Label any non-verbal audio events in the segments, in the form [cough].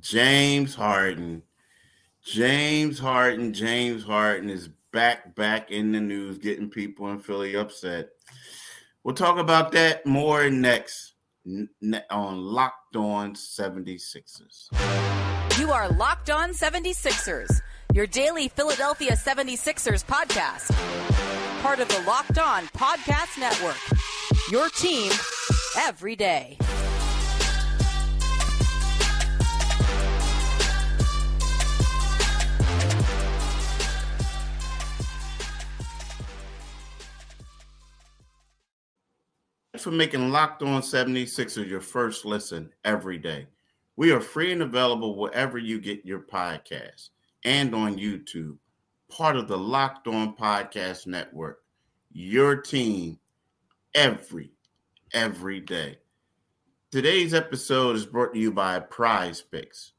James Harden. James Harden. James Harden is back, back in the news, getting people in Philly upset. We'll talk about that more next on Locked On 76ers. You are Locked On 76ers, your daily Philadelphia 76ers podcast. Part of the Locked On Podcast Network. Your team every day. For making Locked On 76ers your first listen every day. We are free and available wherever you get your podcasts and on YouTube, part of the Locked On Podcast Network. Your team every, every day. Today's episode is brought to you by Prize Picks.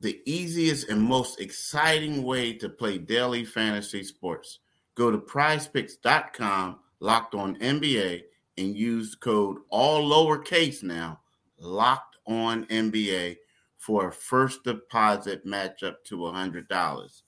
The easiest and most exciting way to play daily fantasy sports. Go to prizepicks.com locked on NBA and use code all lowercase now, locked on NBA for a first deposit match up to $100.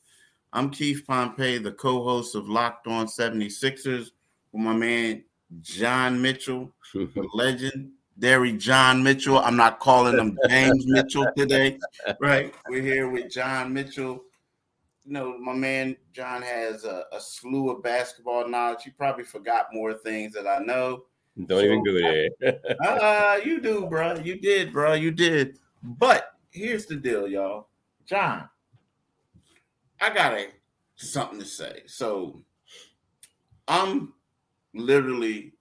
I'm Keith Pompey, the co host of Locked On 76ers, with my man John Mitchell, [laughs] the legend. Derry John Mitchell. I'm not calling him James Mitchell today, [laughs] right? We're here with John Mitchell, you know, my man John has a, a, slew of basketball knowledge. He probably forgot more things that I know. Don't so, even go there. [laughs] uh, you do, bro. You did, bro. You did. But here's the deal, y'all. John, I got a something to say. So I'm literally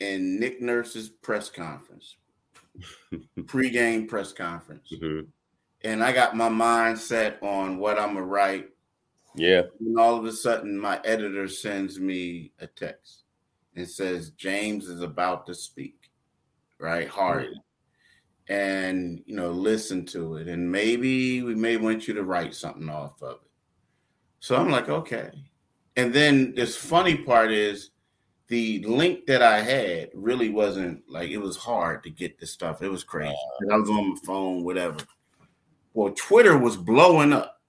in Nick Nurse's press conference, [laughs] pre-game press conference. Mm-hmm and I got my mind set on what I'm gonna write. Yeah. And all of a sudden, my editor sends me a text and says James is about to speak, right? Hard. Mm-hmm. And you know, listen to it, and maybe we may want you to write something off of it. So I'm like, okay. And then this funny part is the link that I had really wasn't like it was hard to get this stuff. It was crazy. Uh, I was on my phone, whatever. Well, Twitter was blowing up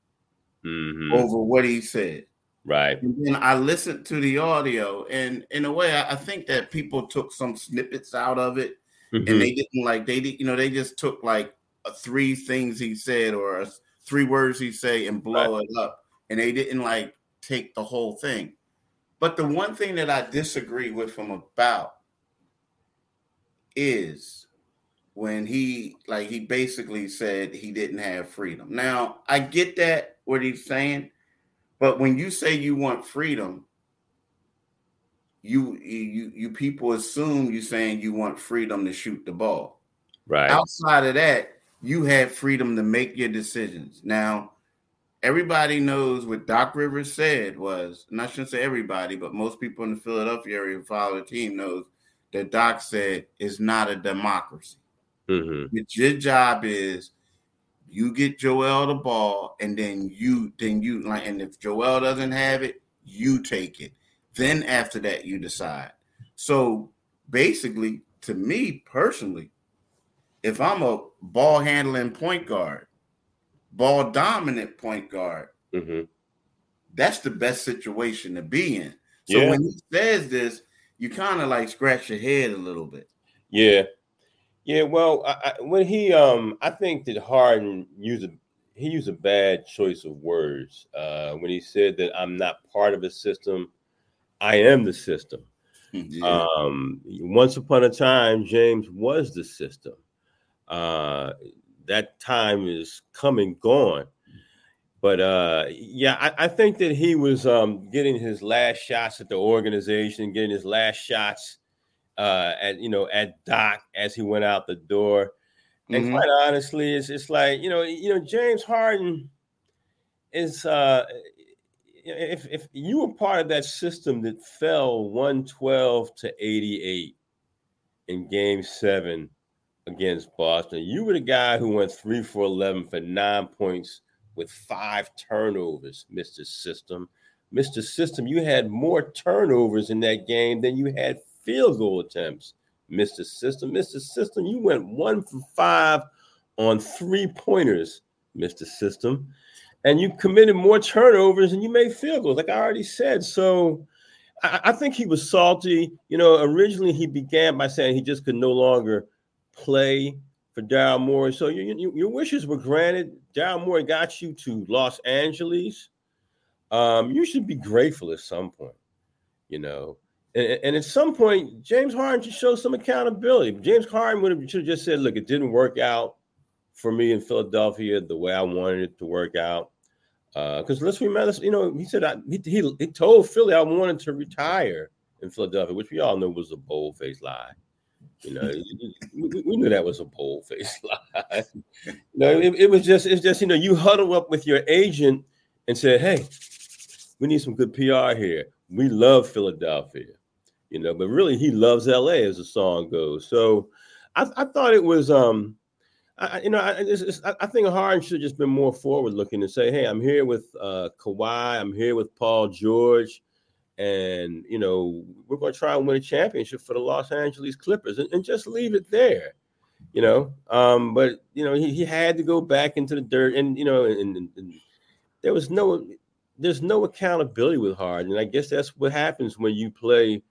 mm-hmm. over what he said. Right. And then I listened to the audio, and in a way, I, think that people took some snippets out of it, mm-hmm. and they didn't like they did, you know, they just took like three things he said or three words he say and blow right. it up, and they didn't like take the whole thing. But the one thing that I disagree with him about is when he like he basically said he didn't have freedom. Now, I get that what he's saying, but when you say you want freedom, you you you people assume you're saying you want freedom to shoot the ball. Right. Outside of that, you have freedom to make your decisions. Now, everybody knows what Doc Rivers said was, and I shouldn't say everybody, but most people in the Philadelphia area who follow the team knows that Doc said it's not a democracy. Mm-hmm. Your job is you get Joel the ball, and then you then you like, and if Joel doesn't have it, you take it. Then after that, you decide. So basically, to me personally, if I'm a ball handling point guard, ball dominant point guard, mm-hmm. that's the best situation to be in. So yeah. when he says this, you kind of like scratch your head a little bit. Yeah, yeah, well, I, I, when he, um, I think that Harden used a he used a bad choice of words uh, when he said that I'm not part of the system, I am the system. [laughs] Yeah. Um, once upon a time, James was the system. Uh, that time is coming gone. But uh, yeah, I, I, think that he was um, getting his last shots at the organization, getting his last shots uh, at you know at Doc as he went out the door. And mm-hmm. quite honestly, it's it's like you know you know James Harden is uh, if if you were part of that system that fell one twelve to eighty eight in Game Seven against Boston, you were the guy who went three for eleven for nine points with five turnovers, Mister System. Mr. System, you had more turnovers in that game than you had field goal attempts, Mr. System. Mr. System, you went one for five on three pointers, Mr. System. And you committed more turnovers and you made field goals, like I already said. So I, I think he was salty. You know, originally he began by saying he just could no longer play for Daryl Morey. So you, you, your wishes were granted. Daryl Morey got you to Los Angeles. Um, you should be grateful at some point, you know. And, and, at some point, James Harden should show some accountability. James Harden would have should have just said, "Look, it didn't work out for me in Philadelphia the way I wanted it to work out." Because uh, let's remember, you know, he said I, he, he, he told Philly I wanted to retire in Philadelphia, which we all know was a bold faced lie. You know, [laughs] we, we, knew that was a bold faced [laughs] lie. you know, it, it, was just it's just you know you huddle up with your agent and said, "Hey, we need some good PR here. We love Philadelphia." You know, but really he loves LA as the song goes. So I, I thought it was um I, you know, I, it's, it's, I think Harden should just been more forward looking and say, "Hey, I'm here with uh, Kawhi. I'm here with Paul George, and you know, we're going to try and win a championship for the Los Angeles Clippers, and, and just leave it there." You know, um, but you know, he, he had to go back into the dirt, and you know, and, and, and there was no, there's no accountability with Harden, and I guess that's what happens when you play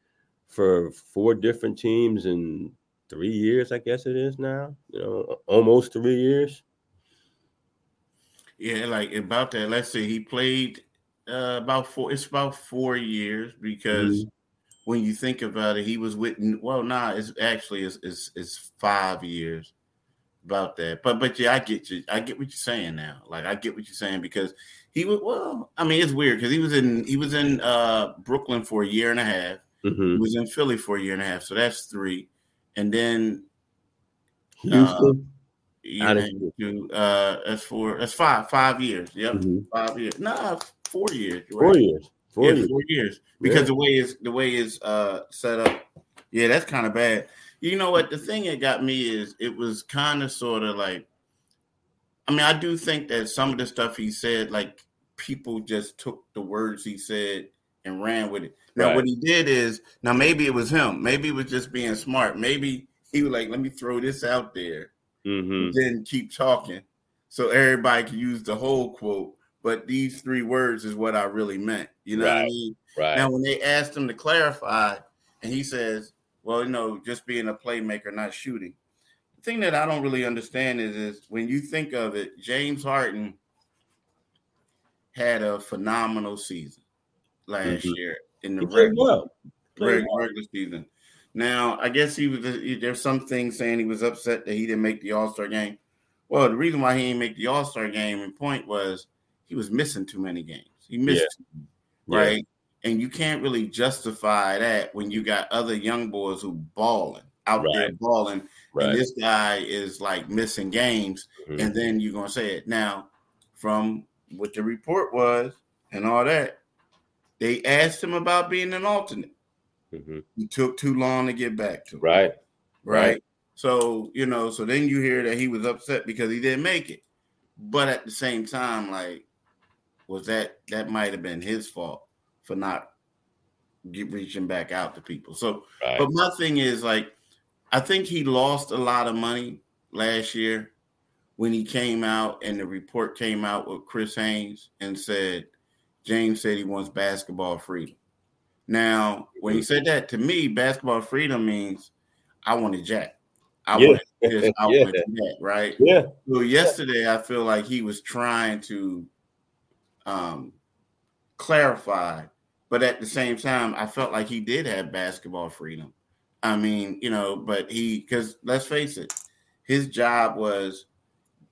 for four different teams in three years, I guess it is now. You know, almost three years. Yeah, like about that. Let's say he played uh, about four. It's about four years because mm-hmm. when you think about it, he was with. Well, nah, it's actually it's, it's it's five years about that. But but yeah, I get you. I get what you're saying now. Like I get what you're saying because he was. Well, I mean, it's weird because he was in he was in uh Brooklyn for a year and a half. Mm-hmm. He was in Philly for a year and a half, so that's three and then Houston. Uh, uh, that's four. That's five. Five years. Yep, mm-hmm. five years. Nah, four years. Right? Four years. Four yeah, years. Four years. Because yeah. the way is the way is uh set up. Yeah, that's kind of bad. You know what? The thing that got me is it was kind of sort of like. I mean, I do think that some of the stuff he said, like people just took the words he said and ran with it. Now, right. what he did is now maybe it was him. Maybe it was just being smart. Maybe he was like, "Let me throw this out there, mm-hmm. then keep talking, so everybody can use the whole quote." But these three words is what I really meant. You know right. what I mean? Right. Now, when they asked him to clarify, and he says, "Well, you know, just being a playmaker, not shooting." The thing that I don't really understand is, is when you think of it, James Harden had a phenomenal season last mm-hmm. year in the regular, well. regular, regular season. Now, I guess he was. There's some things saying he was upset that he didn't make the All Star game. Well, the reason why he didn't make the All Star game in point was he was missing too many games. He missed, yeah. right? Yeah. And you can't really justify that when you got other young boys who balling out right. there balling, right. and this guy is like missing games, mm-hmm. and then you're gonna say it now from what the report was and all that. They asked him about being an alternate. Mm-hmm. He took too long to get back to. Right. right. Right. So, you know, so then you hear that he was upset because he didn't make it. But at the same time, like, was that that might have been his fault for not get, reaching back out to people. So, right. but my thing is like, I think he lost a lot of money last year when he came out and the report came out with Chris Haynes and said James said he wants basketball freedom. Now, when he said that to me, basketball freedom means I want a jack. I yeah. want this, I [laughs] yeah. want that, right? Yeah. So yesterday I feel like he was trying to um clarify, but at the same time, I felt like he did have basketball freedom. I mean, you know, but he because let's face it, his job was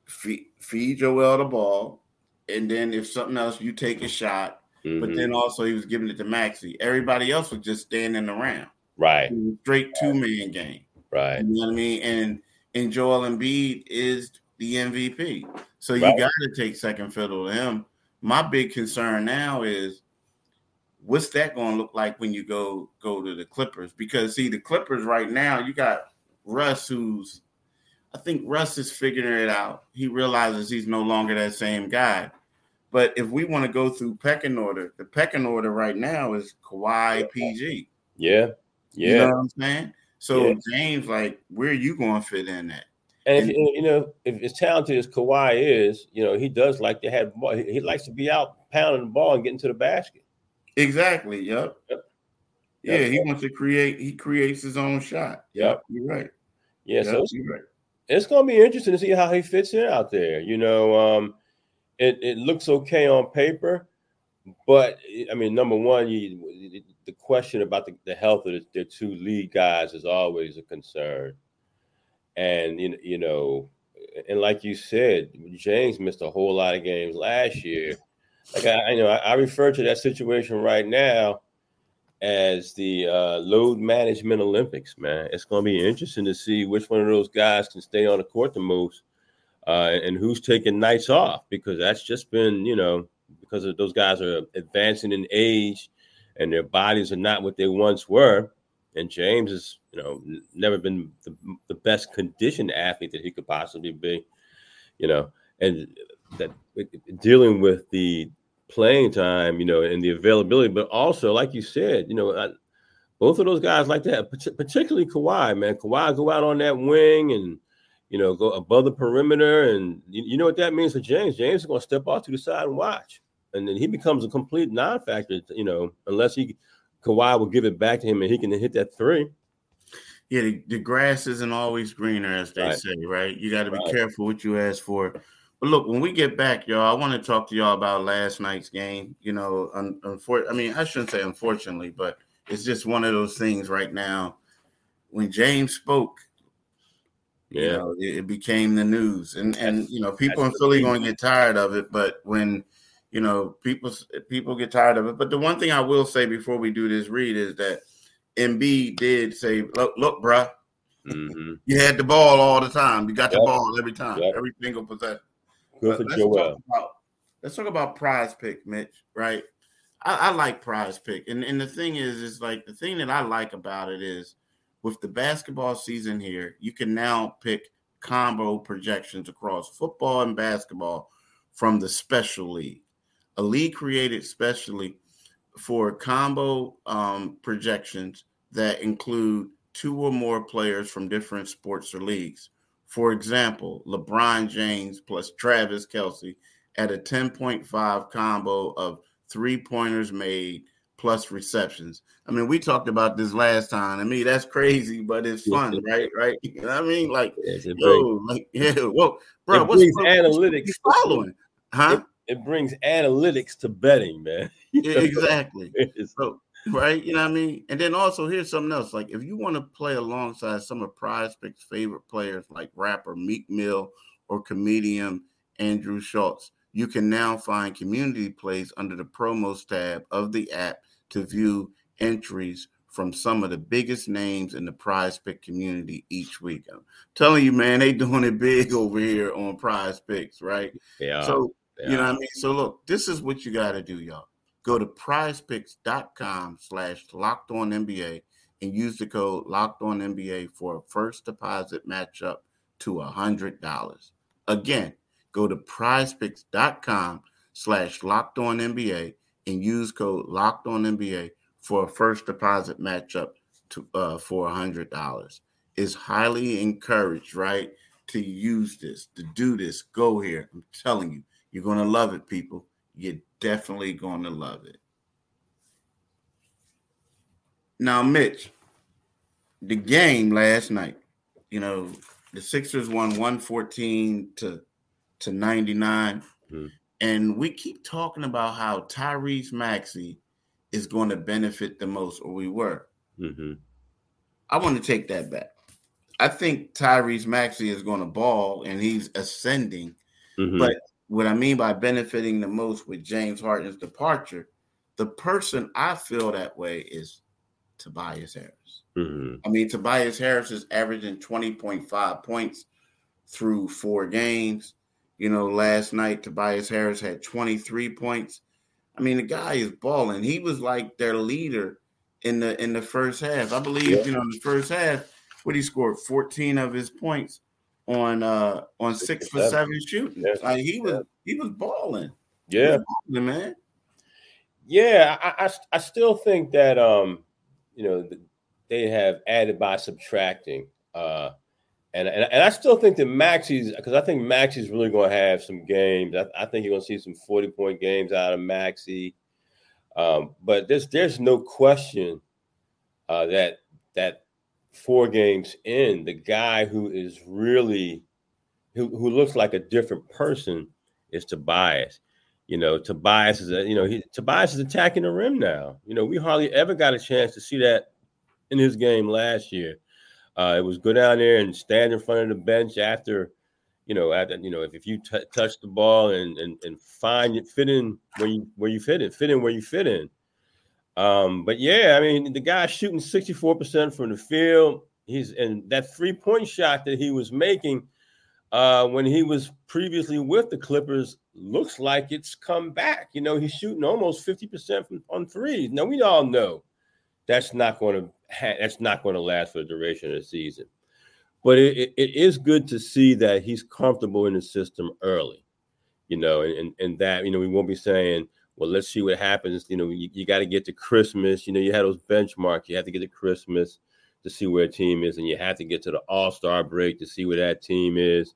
feed, feed Joel the ball, and then if something else, you take a shot. Mm-hmm. But then also he was giving it to Maxey. Everybody else was just standing around. Right. Straight two man game. Right. You know what I mean? And and Joel Embiid is the MVP. So you right. got to take second fiddle to him. My big concern now is what's that going to look like when you go go to the Clippers? Because see, the Clippers right now, you got Russ, who's I think Russ is figuring it out. He realizes he's no longer that same guy. But if we want to go through pecking order, the pecking order right now is Kawhi PG. Yeah. Yeah. You know what I'm saying? So yeah. James, like, where are you going to fit in at? And, if, you know, if as talented as Kawhi is, you know, he does like to have ball. He, likes to be out pounding the ball and getting to the basket. Exactly. Yep. yep. Yeah, yep. he wants to create. He creates his own shot. Yep, you're right. Yeah, yep, so it's, right. It's going to be interesting to see how he fits in out there. You know, um, it it looks okay on paper, but I mean, number one, you, the question about the, the health of the, their two lead guys is always a concern, and you you know, and like you said, James missed a whole lot of games last year. Like I, you know, I, I refer to that situation right now as the uh, load management Olympics, man. It's going to be interesting to see which one of those guys can stay on the court the most uh, and who's taking nights off because that's just been, you know, because of those guys are advancing in age and their bodies are not what they once were. And James has, you know, never been the, the best conditioned athlete that he could possibly be, you know, and that dealing with the playing time, you know, and the availability, but also, like you said, you know, I, both of those guys like that, particularly Kawhi, man. Kawhi go out on that wing and, you know, go above the perimeter. And you, you know what that means for James? James is going to step off to the side and watch. And then he becomes a complete non factor, you know, unless he, Kawhi will give it back to him and he can hit that three. Yeah, the, the grass isn't always greener, as they right. say, right? You got to be right. careful what you ask for but look, when we get back, y'all, I want to talk to y'all about last night's game. You know, un- unfor- I mean, I shouldn't say unfortunately, but it's just one of those things right now. When James spoke, yeah, you know, it, it, became the news, and and you know, people That's in Philly going to get tired of it. But when you know people people get tired of it, but the one thing I will say before we do this read is that Embiid did say, "Look, look, bruh, mm-hmm. you had the ball all the time. You got yep. the ball every time, yep. every single possession." Good for let's Joel. Talk about, let's talk about prize pick, Mitch, right? I, I like prize pick. And, and the thing is, is like the thing that I like about it is with the basketball season here, you can now pick combo projections across football and basketball from the special league. A league created specially for combo um, projections that include two or more players from different sports or leagues. For example, LeBron James plus Travis Kelce at a 10.5 combo of three pointers made plus receptions. I mean, we talked about this last time. I mean, that's crazy, but it's fun, right? Right? [laughs] You know what I mean? Like, yo, like, [laughs] yeah, whoa, bro, it what's brings bro, analytics following? Huh? It, it, brings analytics to betting, man. [laughs] exactly. so right? You know what I mean? And then also here's something else. Like if you want to play alongside some of Prize Picks' favorite players, like rapper Meek Mill or comedian Andrew Schulz, you can now find community plays under the promos tab of the app to view entries from some of the biggest names in the prize pick community each week. I'm telling you, man, they doing it big [laughs] over here on prize picks, right? Yeah. So, yeah. you know what I mean? So look, this is what you got to do, y'all. Go to prizepicks.com slash locked on NBA and use the code locked on NBA for a first deposit matchup to a hundred dollars. Again, go to prizepicks.com slash locked on NBA and use code locked on NBA for a first deposit matchup to uh, for a hundred dollars. It's highly encouraged, right? To use this, to do this, go here. I'm telling you, you're gonna love it, people. You're definitely going to love it. Now, Mitch, the game last night, you know, the Sixers won 114 to to 99. Mm-hmm. And we keep talking about how Tyrese Maxey is going to benefit the most, or we were. Mm-hmm. I want to take that back. I think Tyrese Maxey is going to ball and he's ascending, mm-hmm. but what I mean by benefiting the most with James Harden's departure, the person I feel that way is Tobias Harris. Mm-hmm. I mean, Tobias Harris is averaging 20.5 points through four games. You know, last night Tobias Harris had 23 points. I mean, the guy is balling. He was like their leader in the in the first half. I believe, yeah. you know, in the first half, what he scored 14 of his points on uh on six for seven shooting. Yeah. Like he was he was balling. Yeah, was balling, man. Yeah, I, I I still think that um you know they have added by subtracting. Uh, and, and, and I still think that Maxey's because I think Maxey's really going to have some games. I, I think you're going to see some 40 point games out of Maxey. Um, but there's there's no question uh, that that four games in, the guy who is really who, who looks like a different person is Tobias. You know, Tobias is a, you know, he Tobias is attacking the rim now. You know, we hardly ever got a chance to see that in his game last year. Uh, it was go down there and stand in front of the bench after, you know, after you know, if, if you t- touch the ball and and and find it fit in where you where you fit in, fit in where you fit in. Um, but yeah, I mean, the guy shooting 64% from the field. He's and that three-point shot that he was making uh, when he was previously with the Clippers looks like it's come back. You know, he's shooting almost 50% from, on threes. Now we all know that's not going to ha- that's not going to last for the duration of the season. But it, it, it is good to see that he's comfortable in the system early, you know, and, and, and that, you know, we won't be saying, well, let's see what happens. You know, you, you got to get to Christmas. You know, you had those benchmarks. You have to get to Christmas to see where a team is, and you have to get to the All Star break to see where that team is.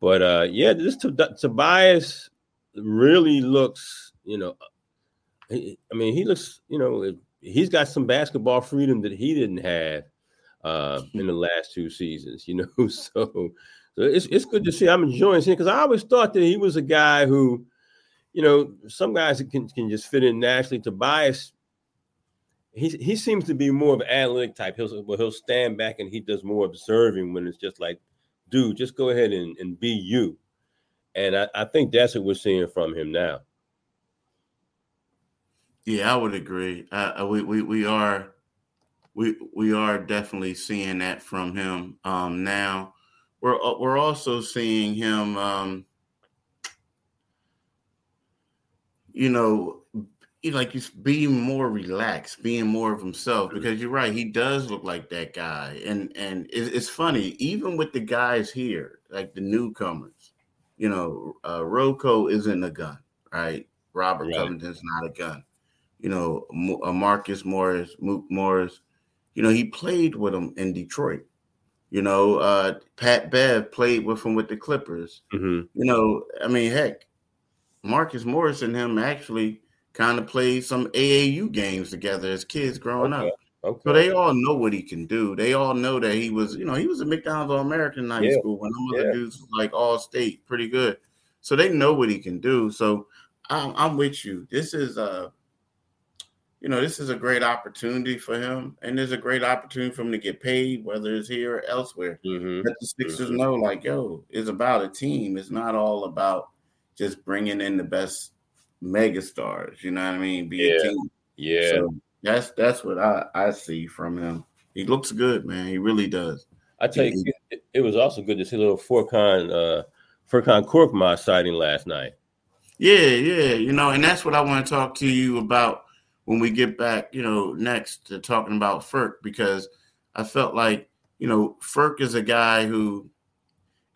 But uh, yeah, this Tobias really looks, you know, I mean, he looks, you know, he's got some basketball freedom that he didn't have uh, in the last two seasons, you [laughs] know. So, so it's it's good to see. I'm enjoying seeing because I always thought that he was a guy who, you know, some guys can can just fit in naturally. Tobias, he he seems to be more of an analytic type. He'll well, he'll stand back and he does more observing when it's just like, dude, just go ahead and, and be you. And I, I think that's what we're seeing from him now. Yeah, I would agree. Uh, we, we we are we we are definitely seeing that from him. Um, now we're uh, we're also seeing him. Um, you know, like he's being more relaxed, being more of himself. Because you're right, he does look like that guy. And and it's funny, even with the guys here, like the newcomers, you know, uh, Rocco isn't a gun, right? Robert right. Covington's not a gun you know, uh, Marcus Morris, Mook Morris, you know, he played with him in Detroit. You know, uh, Pat Bev played with him with the Clippers. Mm-hmm. You know, I mean, heck, Marcus Morris and him actually kind of played some AAU games together as kids growing okay. up. Okay. So they all know what he can do. They all know that he was, you know, he was a McDonald's All American in high yeah. school when other yeah. dudes was like all state, pretty good. So they know what he can do. So I'm, I'm with you. This is uh you know, this is a great opportunity for him, and there's a great opportunity for him to get paid, whether it's here or elsewhere. Mm-hmm. Let the Sixers mm-hmm. know, like, yo, it's about a team. It's not all about just bringing in the best megastars. You know what I mean? Be yeah. a team. Yeah. So that's that's what I I see from him. He looks good, man. He really does. I tell you, it, it was also good to see a little Furkan uh Furkan Korkmaz sighting last night. Yeah, yeah, you know, and that's what I want to talk to you about when we get back, you know, next to talking about Furk because I felt like, you know, Furk is a guy who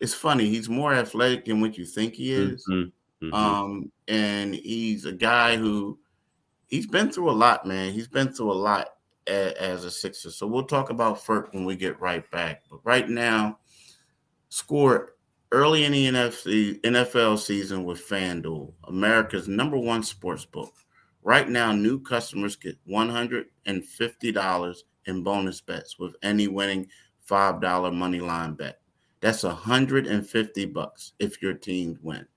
it's funny, he's more athletic than what you think he is. Mm-hmm. Mm-hmm. Um, and he's a guy who he's been through a lot, man. He's been through a lot a, as a Sixer. So we'll talk about Furk when we get right back. But right now, score early in the NFC, NFL season with FanDuel, America's number one sports book. Right now, new customers get $150 in bonus bets with any winning $5 money line bet. That's 150 bucks if your team win.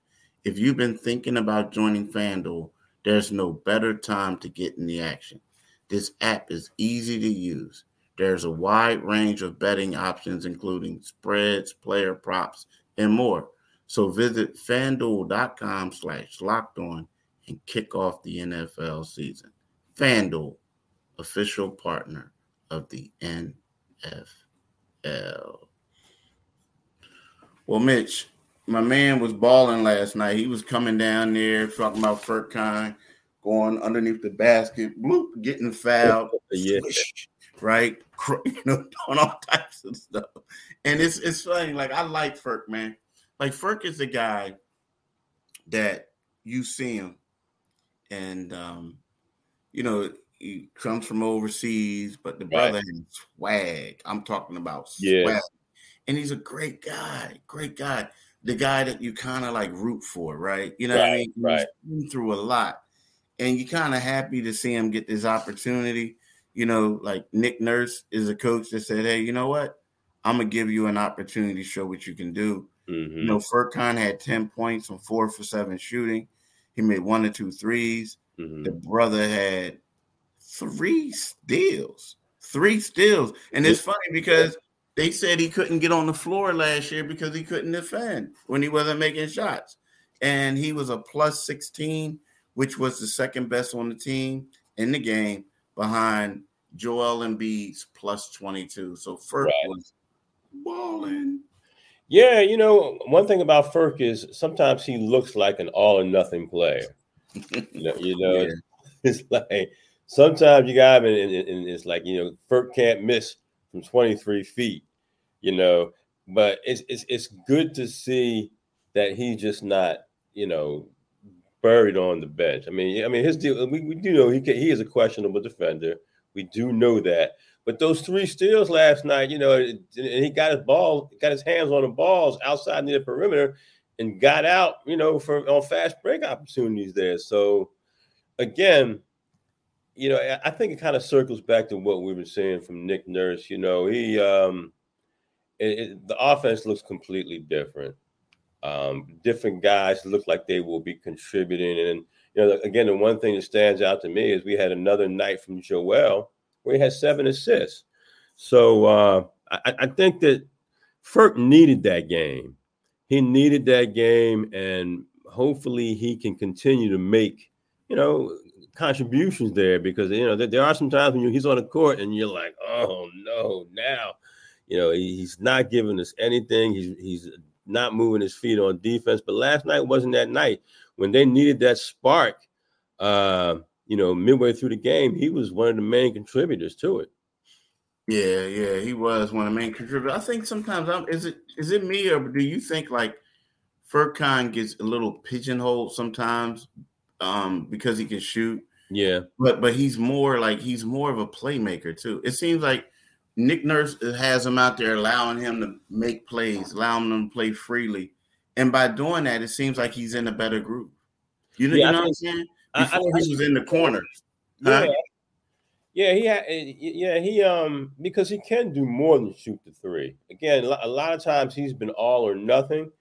If you've been thinking about joining FanDuel, there's no better time to get in the action. This app is easy to use. There's a wide range of betting options, including spreads, player props, and more. So visit fanduel.com slash locked on and kick off the NFL season. FanDuel, official partner of the NFL. Well, Mitch, my man was balling last night. He was coming down there talking about Furkan going underneath the basket, bloop, getting fouled, [laughs] yeah. right? [laughs] You know, doing all types of stuff. And it's it's funny. Like I like Furk, man. Like Furk is the guy that you see him and um, you know he comes from overseas, but the brother has swag. I'm talking about swag. Yeah. And he's a great guy, great guy. The guy that you kind of like root for, right? You know what I Right, mean? He's right. been through a lot. And you're kind of happy to see him get this opportunity. You know, like Nick Nurse is a coach that said, Hey, you know what? I'm gonna give you an opportunity to show what you can do. Mhm. You know, Furkan had 10 points on four for seven shooting. He made one or two threes. Mhm. The brother had three steals, three steals. And it's funny because they said he couldn't get on the floor last year because he couldn't defend when he wasn't making shots. And he was a plus 16, which was the second best on the team in the game behind Joel Embiid's plus 22. So Furk Right. was balling. Yeah, you know, one thing about Furk is sometimes he looks like an all or nothing player. You know, you know [laughs] Yeah. it's like sometimes you got him, and, and- and it's like you know, Furk can't miss from 23 feet. You know, but it's it's it's good to see that he's just not you know buried on the bench. I mean, I mean his deal. We, we do know he can, he is a questionable defender. We do know that. But those three steals last night, you know, and he got his ball, got his hands on the balls outside near the perimeter, and got out, you know, for on fast break opportunities there. So again, you know, I- think it kind of circles back to what we were saying from Nick Nurse. You know, he um it, it- the offense looks completely different. Um, different guys look like they will be contributing, and you know, again, the one thing that stands out to me is we had another night from Joel where he had seven assists. So uh, I, I think that Furk needed that game. He needed that game, and hopefully he can continue to make, you know, contributions there because you know there, there are some times when you, he's on the court and you're like, oh no, now, you know, he- he's not giving us anything. He's he's not moving his feet on defense. But last night wasn't that night when they needed that spark. Uh, you know, midway through the game, he was one of the main contributors to it. Yeah, yeah, he was one of the main contributors. I think sometimes I'm, is it is it me or do you think like Furkan gets a little pigeonholed sometimes um, because he can shoot, Yeah, but but he's more like he's more of a playmaker too. It seems like Nick Nurse has him out there, allowing him to make plays, allowing him to play freely, and by doing that, it seems like he's in a better group. You know, Yeah, I you know what I'm saying? I- I- I- he was in the corner. yeah, Huh? yeah. He had, yeah, he um because he can do more than shoot the three. Again, a lot of times he's been all or nothing,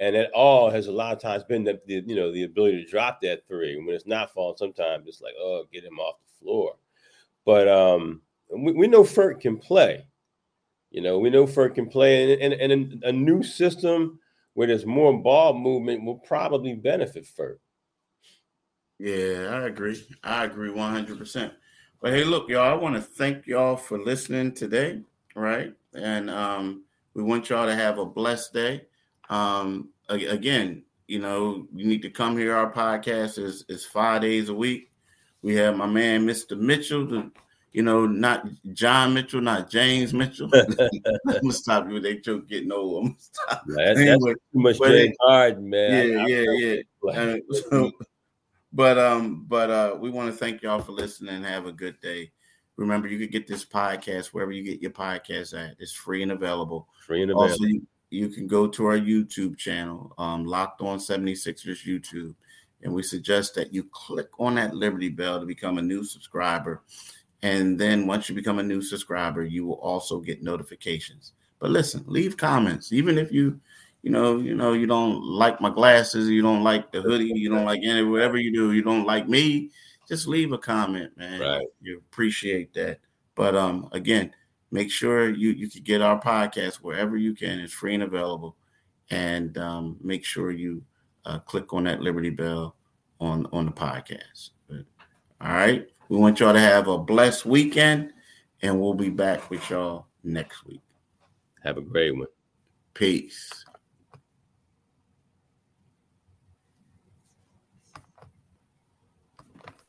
and that all has a lot of times been the, the you know the ability to drop that three. When it's not falling, sometimes it's like oh get him off the floor. But um, we, we know Furk can play. You know, we know Furk can play, and, and, and a new system where there's more ball movement will probably benefit Furk. Yeah, I agree. I agree 100%. But hey, look, y'all, I want to thank y'all for listening today, right? And um, we want y'all to have a blessed day. Um, again, you know, you need to come here. Our podcast is, is five days a week. We have my man, Mr. Mitchell, the, you know, not John Mitchell, not James Mitchell. [laughs] [laughs] I'm to stop you with that joke getting old. I'm gonna stop. That's, that's Anyway, too much James Harden, man. yeah, I- I- yeah, yeah. Uh, [laughs] so- but um, but uh, we want to thank y'all for listening. and Have a good day. Remember, you can get this podcast wherever you get your podcast at. It's free and available. free and available. Also, you, you can go to our YouTube channel, um, Locked On 76ers YouTube, and we suggest that you click on that Liberty Bell to become a new subscriber. And then once you become a new subscriber, you will also get notifications. But listen, leave comments, even if you, you know, you know, you don't like my glasses, you don't like the hoodie, you don't like any whatever you do, you don't like me. Just leave a comment, man. Right. You appreciate that. But um, again, make sure you you can get our podcast wherever you can. It's free and available, and um, make sure you uh, click on that Liberty Bell on on the podcast. But, all right, we want y'all to have a blessed weekend, and we'll be back with y'all next week. Have a great one. Peace.